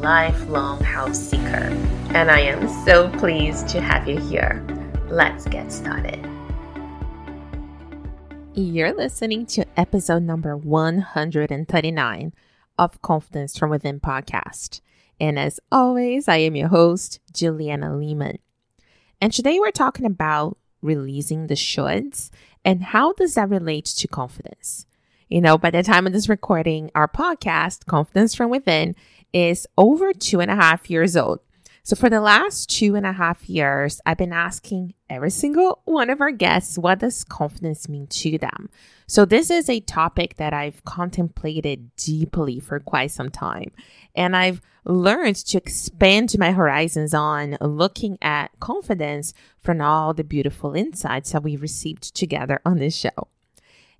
lifelong house seeker. And I am so pleased to have you here. Let's get started. You're listening to episode number 139 of Confidence from Within podcast. And as always, I am your host, Juliana Lehman. And today we're talking about releasing the shoulds and how does that relate to confidence? You know, by the time of this recording, our podcast, Confidence from Within, is over two and a half years old. So for the last two and a half years, I've been asking every single one of our guests, what does confidence mean to them? So this is a topic that I've contemplated deeply for quite some time. And I've learned to expand my horizons on looking at confidence from all the beautiful insights that we received together on this show.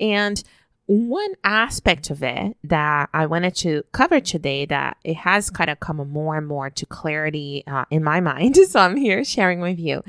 And one aspect of it that I wanted to cover today that it has kind of come more and more to clarity uh, in my mind, so I'm here sharing with you,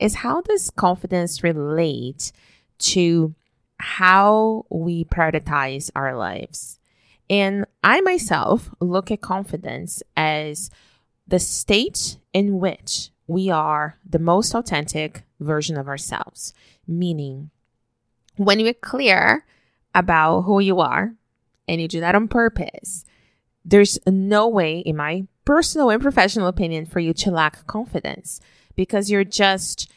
is how does confidence relate to how we prioritize our lives? And I myself look at confidence as the state in which we are the most authentic version of ourselves, meaning when we're clear about who you are and you do that on purpose, there's no way, in my personal and professional opinion, for you to lack confidence because you're just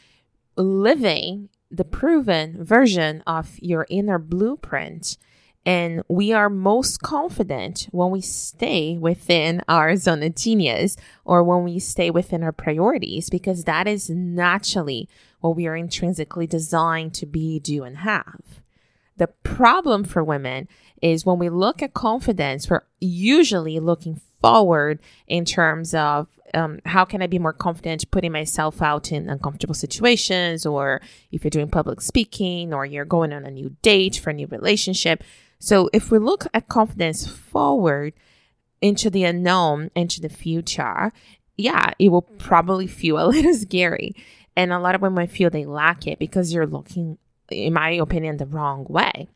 living the proven version of your inner blueprint. And we are most confident when we stay within our zone of genius or when we stay within our priorities, because that is naturally what we are intrinsically designed to be, do, and have. The problem for women is when we look at confidence, we're usually looking forward in terms of um, how can I be more confident putting myself out in uncomfortable situations, or if you're doing public speaking, or you're going on a new date for a new relationship. So if we look at confidence forward into the unknown, into the future, yeah, it will probably feel a little scary. And a lot of women feel they lack it because you're looking in my opinion, the wrong way.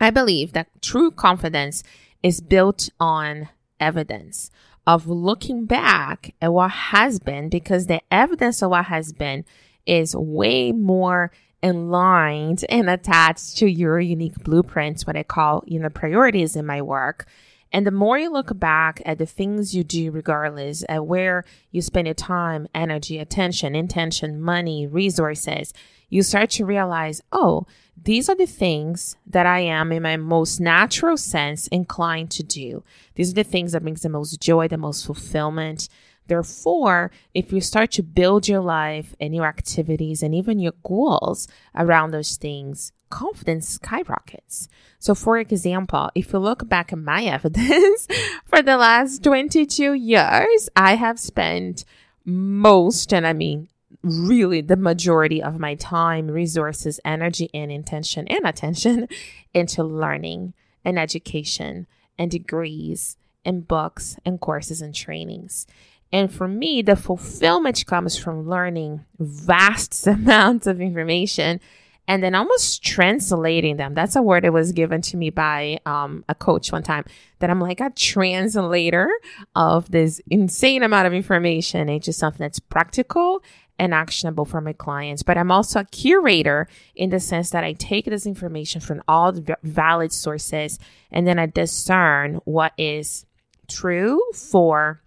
I believe that true confidence is built on evidence of looking back at what has been because the evidence of what has been is way more aligned and attached to your unique blueprints, what I call, you know, priorities in my work. And the more you look back at the things you do, regardless at where you spend your time, energy, attention, intention, money, resources, you start to realize, oh, these are the things that I am in my most natural sense inclined to do. These are the things that brings the most joy, the most fulfillment. Therefore, if you start to build your life and your activities and even your goals around those things, confidence skyrockets. So, for example, if you look back at my evidence for the last 22 years, I have spent most, and I mean really the majority of my time, resources, energy, and intention and attention into learning and education and degrees and books and courses and trainings. And for me, the fulfillment comes from learning vast amounts of information and then almost translating them. That's a word that was given to me by um, a coach one time that I'm like a translator of this insane amount of information into something that's practical and actionable for my clients. But I'm also a curator in the sense that I take this information from all the valid sources and then I discern what is true for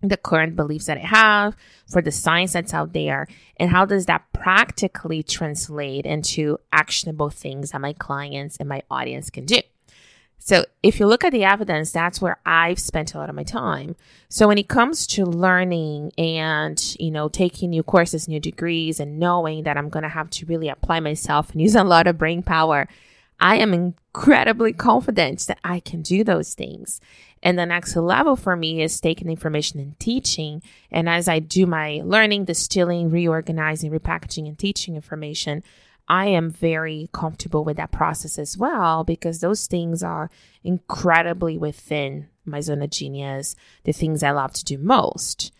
the current beliefs that I have, for the science that's out there, and how does that practically translate into actionable things that my clients and my audience can do. So if you look at the evidence, that's where I've spent a lot of my time. So when it comes to learning and, you know, taking new courses, new degrees and knowing that I'm going to have to really apply myself and use a lot of brain power, I am incredibly confident that I can do those things. And the next level for me is taking information and teaching. And as I do my learning, distilling, reorganizing, repackaging, and teaching information, I am very comfortable with that process as well because those things are incredibly within my zone of genius, the things I love to do most.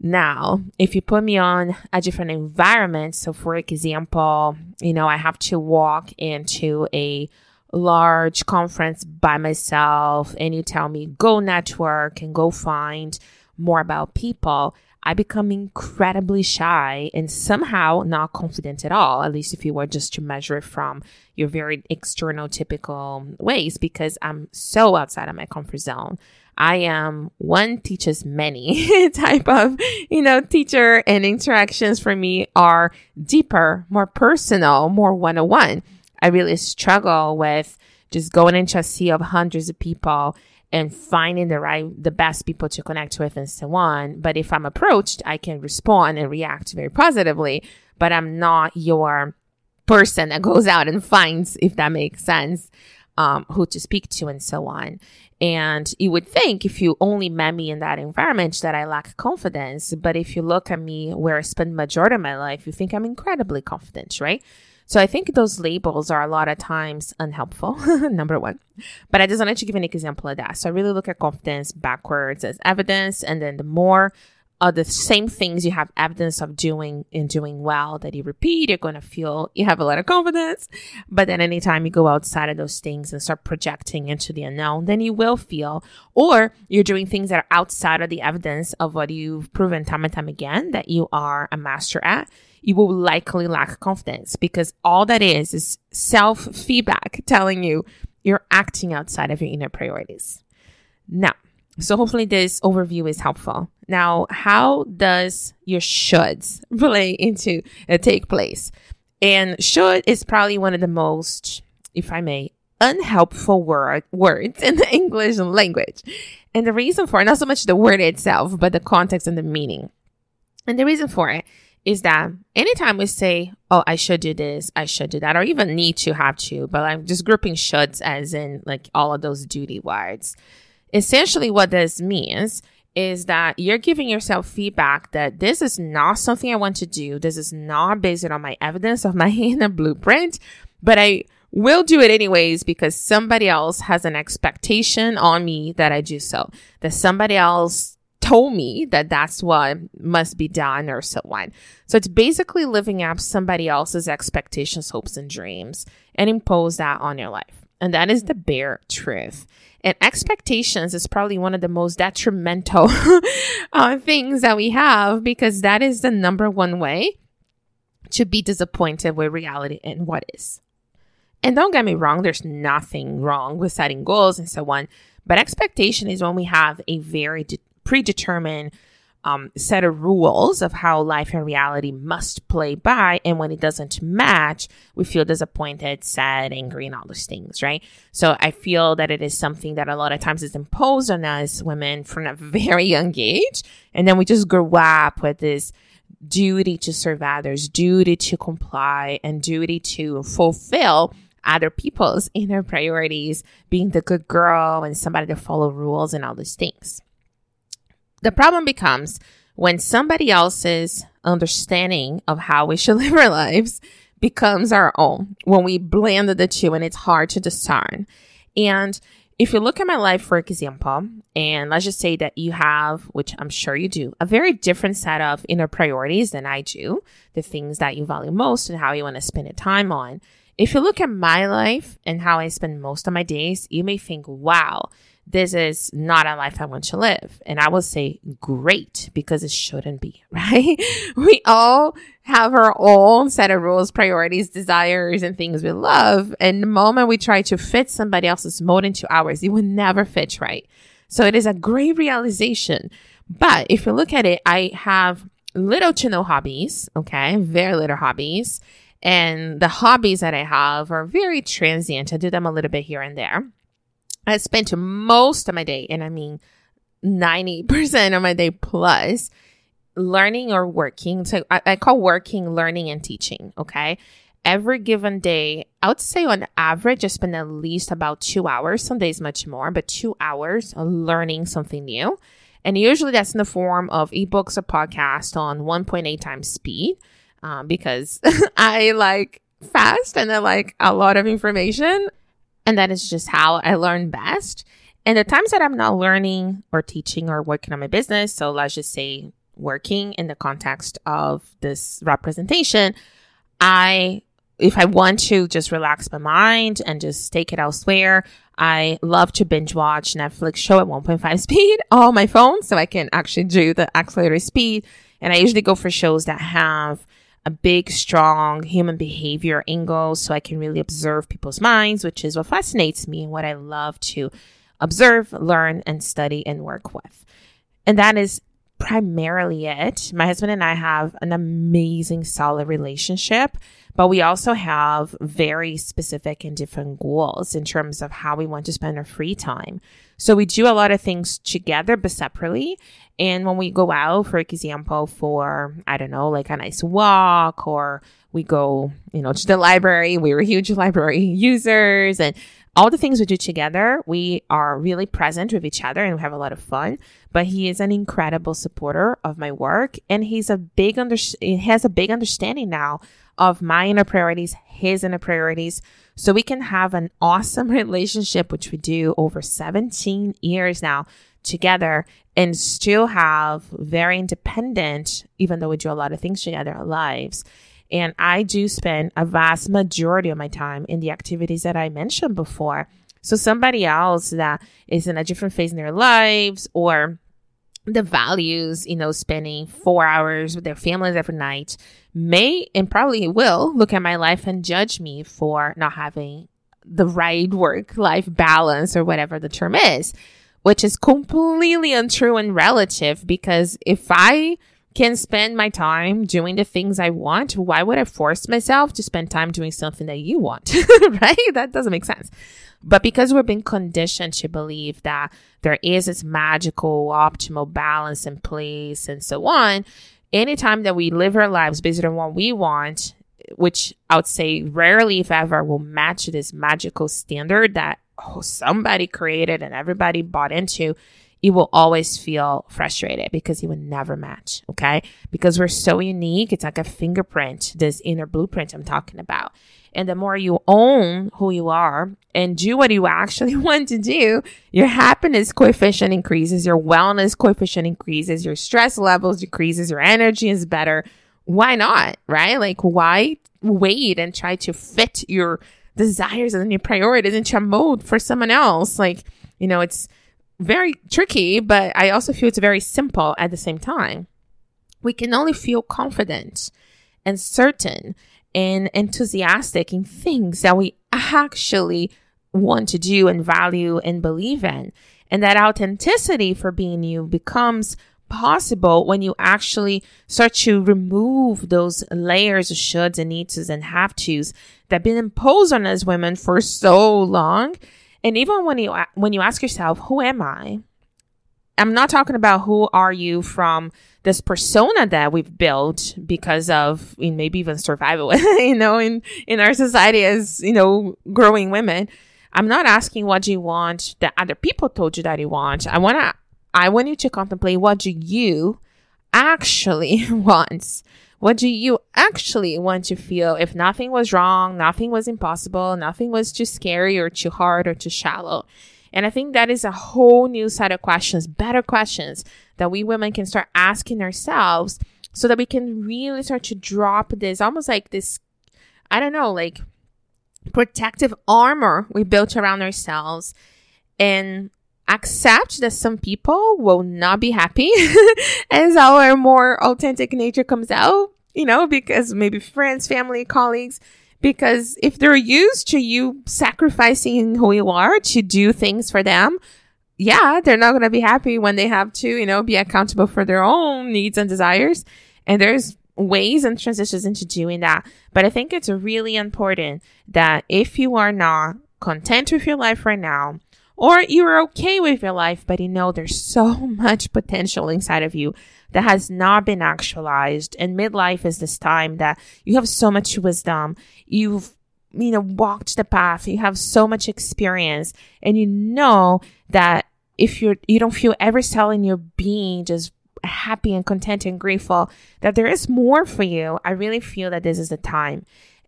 Now, if you put me on a different environment, so for example, you know, I have to walk into a large conference by myself and you tell me go network and go find more about people, I become incredibly shy and somehow not confident at all, at least if you were just to measure it from your very external, typical ways, because I'm so outside of my comfort zone. I am one teaches many type of, you know, teacher and interactions for me are deeper, more personal, more one on one. I really struggle with just going into a sea of hundreds of people and finding the right, the best people to connect with and so on. But if I'm approached, I can respond and react very positively, but I'm not your person that goes out and finds, if that makes sense, um, who to speak to and so on. And you would think if you only met me in that environment that I lack confidence. But if you look at me where I spend majority of my life, you think I'm incredibly confident, right? So I think those labels are a lot of times unhelpful, number one. But I just wanted to give an example of that. So I really look at confidence backwards as evidence. And then the more of the same things you have evidence of doing and doing well that you repeat, you're going to feel you have a lot of confidence. But then anytime you go outside of those things and start projecting into the unknown, then you will feel, or you're doing things that are outside of the evidence of what you've proven time and time again that you are a master at you will likely lack confidence because all that is is self feedback telling you you're acting outside of your inner priorities. Now, so hopefully this overview is helpful. Now, how does your shoulds play into uh, take place? And should is probably one of the most, if I may, unhelpful word words in the English language. And the reason for it, not so much the word itself, but the context and the meaning. And the reason for it is that anytime we say, oh, I should do this, I should do that, or even need to have to, but I'm just grouping shoulds as in like all of those duty words. Essentially, what this means is that you're giving yourself feedback that this is not something I want to do. This is not based on my evidence of my inner blueprint, but I will do it anyways because somebody else has an expectation on me that I do so, that somebody else told me that that's what must be done or so on. So it's basically living up somebody else's expectations, hopes, and dreams and impose that on your life. And that is the bare truth. And expectations is probably one of the most detrimental uh, things that we have because that is the number one way to be disappointed with reality and what is. And don't get me wrong, there's nothing wrong with setting goals and so on. But expectation is when we have a very de- predetermined um, set of rules of how life and reality must play by. And when it doesn't match, we feel disappointed, sad, angry, and all those things, right? So I feel that it is something that a lot of times is imposed on us women from a very young age. And then we just grow up with this duty to serve others, duty to comply, and duty to fulfill other people's inner priorities, being the good girl and somebody to follow rules and all these things. The problem becomes when somebody else's understanding of how we should live our lives becomes our own, when we blend the two and it's hard to discern. And if you look at my life, for example, and let's just say that you have, which I'm sure you do, a very different set of inner priorities than I do, the things that you value most and how you want to spend your time on. If you look at my life and how I spend most of my days, you may think, wow, this is not a life I want to live. And I will say great because it shouldn't be, right? we all have our own set of rules, priorities, desires, and things we love. And the moment we try to fit somebody else's mode into ours, it will never fit right. So it is a great realization. But if you look at it, I have little to no hobbies. Okay. Very little hobbies. And the hobbies that I have are very transient. I do them a little bit here and there. I spent most of my day, and I mean 90% of my day plus, learning or working. So I, I call working, learning, and teaching. Okay. every given day, I would say on average, I spend at least about two hours, some days much more, but two hours learning something new. And usually that's in the form of ebooks or podcasts on 1.8 times speed um, because I like fast and I like a lot of information. And that is just how I learn best. And the times that I'm not learning or teaching or working on my business, so let's just say working in the context of this representation, I, if I want to just relax my mind and just take it elsewhere, I love to binge watch Netflix show at 1.5 speed on my phone so I can actually do the accelerated speed. And I usually go for shows that have a big, strong human behavior angle so I can really observe people's minds, which is what fascinates me and what I love to observe, learn, and study and work with. And that is primarily it. My husband and I have an amazing, solid relationship, but we also have very specific and different goals in terms of how we want to spend our free time. So we do a lot of things together, but separately. And when we go out, for example, for, I don't know, like a nice walk or we go, you know, to the library, we were huge library users and all the things we do together, we are really present with each other and we have a lot of fun. But he is an incredible supporter of my work and he's a big under he has a big understanding now of my inner priorities, his inner priorities. So we can have an awesome relationship, which we do over 17 years now together and still have very independent, even though we do a lot of things together, our lives. And I do spend a vast majority of my time in the activities that I mentioned before. So somebody else that is in a different phase in their lives or the values, you know, spending four hours with their families every night may and probably will look at my life and judge me for not having the right work life balance or whatever the term is, which is completely untrue and relative because if I can spend my time doing the things I want, why would I force myself to spend time doing something that you want? right? That doesn't make sense. But because we're being conditioned to believe that there is this magical, optimal balance in place and so on, anytime that we live our lives based on what we want, which I would say rarely, if ever, will match this magical standard that oh, somebody created and everybody bought into, you will always feel frustrated because you will never match. Okay. Because we're so unique. It's like a fingerprint, this inner blueprint I'm talking about. And the more you own who you are and do what you actually want to do, your happiness coefficient increases, your wellness coefficient increases, your stress levels decreases, your energy is better. Why not? Right? Like, why wait and try to fit your desires and your priorities into a mode for someone else? Like, you know, it's, very tricky, but I also feel it's very simple at the same time. We can only feel confident and certain and enthusiastic in things that we actually want to do and value and believe in. And that authenticity for being you becomes possible when you actually start to remove those layers of shoulds and needs and have tos that have been imposed on us women for so long and even when you when you ask yourself, who am I? I'm not talking about who are you from this persona that we've built because of maybe even survival, you know, in in our society as you know growing women. I'm not asking what you want that other people told you that you want. I want to I want you to contemplate what do you actually want. What do you actually want to feel if nothing was wrong, nothing was impossible, nothing was too scary or too hard or too shallow? And I think that is a whole new set of questions, better questions that we women can start asking ourselves so that we can really start to drop this almost like this, I don't know, like protective armor we built around ourselves and accept that some people will not be happy as our more authentic nature comes out you know, because maybe friends, family, colleagues, because if they're used to you sacrificing who you are to do things for them, yeah, they're not going to be happy when they have to, you know, be accountable for their own needs and desires. And there's ways and transitions into doing that. But I think it's really important that if you are not content with your life right now, Or you're okay with your life, but you know there's so much potential inside of you that has not been actualized. And midlife is this time that you have so much wisdom. You've you know, walked the path. You have so much experience and you know that if you're, you don't feel every cell in your being just happy and content and grateful that there is more for you. I really feel that this is the time.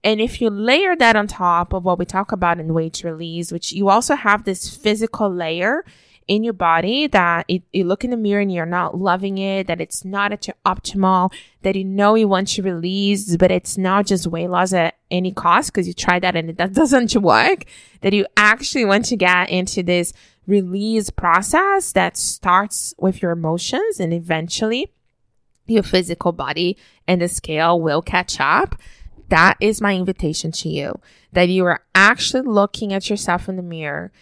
And if you layer that on top of what we talk about in weight release, which you also have this physical layer in your body that it, you look in the mirror and you're not loving it, that it's not at your optimal, that you know you want to release, but it's not just weight loss at any cost because you try that and that doesn't work, that you actually want to get into this release process that starts with your emotions and eventually your physical body and the scale will catch up. That is my invitation to you that you are actually looking at yourself in the mirror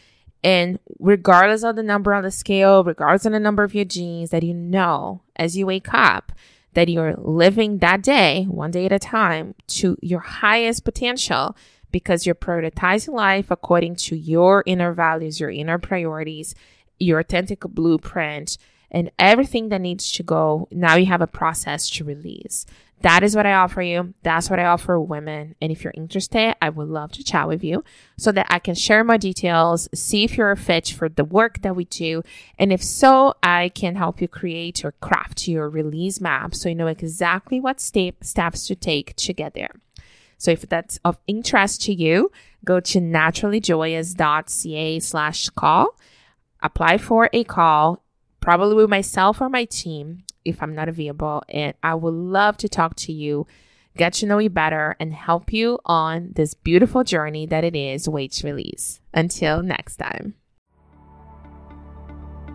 and regardless of the number on the scale, regardless of the number of your jeans, that you know as you wake up that you're living that day, one day at a time, to your highest potential because you're prioritizing life according to your inner values, your inner priorities, your authentic blueprint, and everything that needs to go. Now you have a process to release. That is what I offer you. That's what I offer women. And if you're interested, I would love to chat with you so that I can share more details, see if you're a fit for the work that we do. And if so, I can help you create or craft your release map so you know exactly what step, steps to take to get there. So if that's of interest to you, go to naturallyjoyous.ca slash call, apply for a call, probably with myself or my team if I'm not available. And I would love to talk to you, get to know you better, and help you on this beautiful journey that it is weight release. Until next time.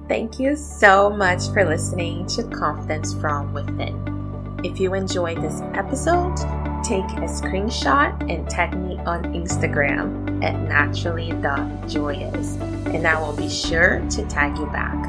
Thank you so much for listening to Confidence from Within. If you enjoyed this episode, take a screenshot and tag me on Instagram at naturally.joyous, and I will be sure to tag you back.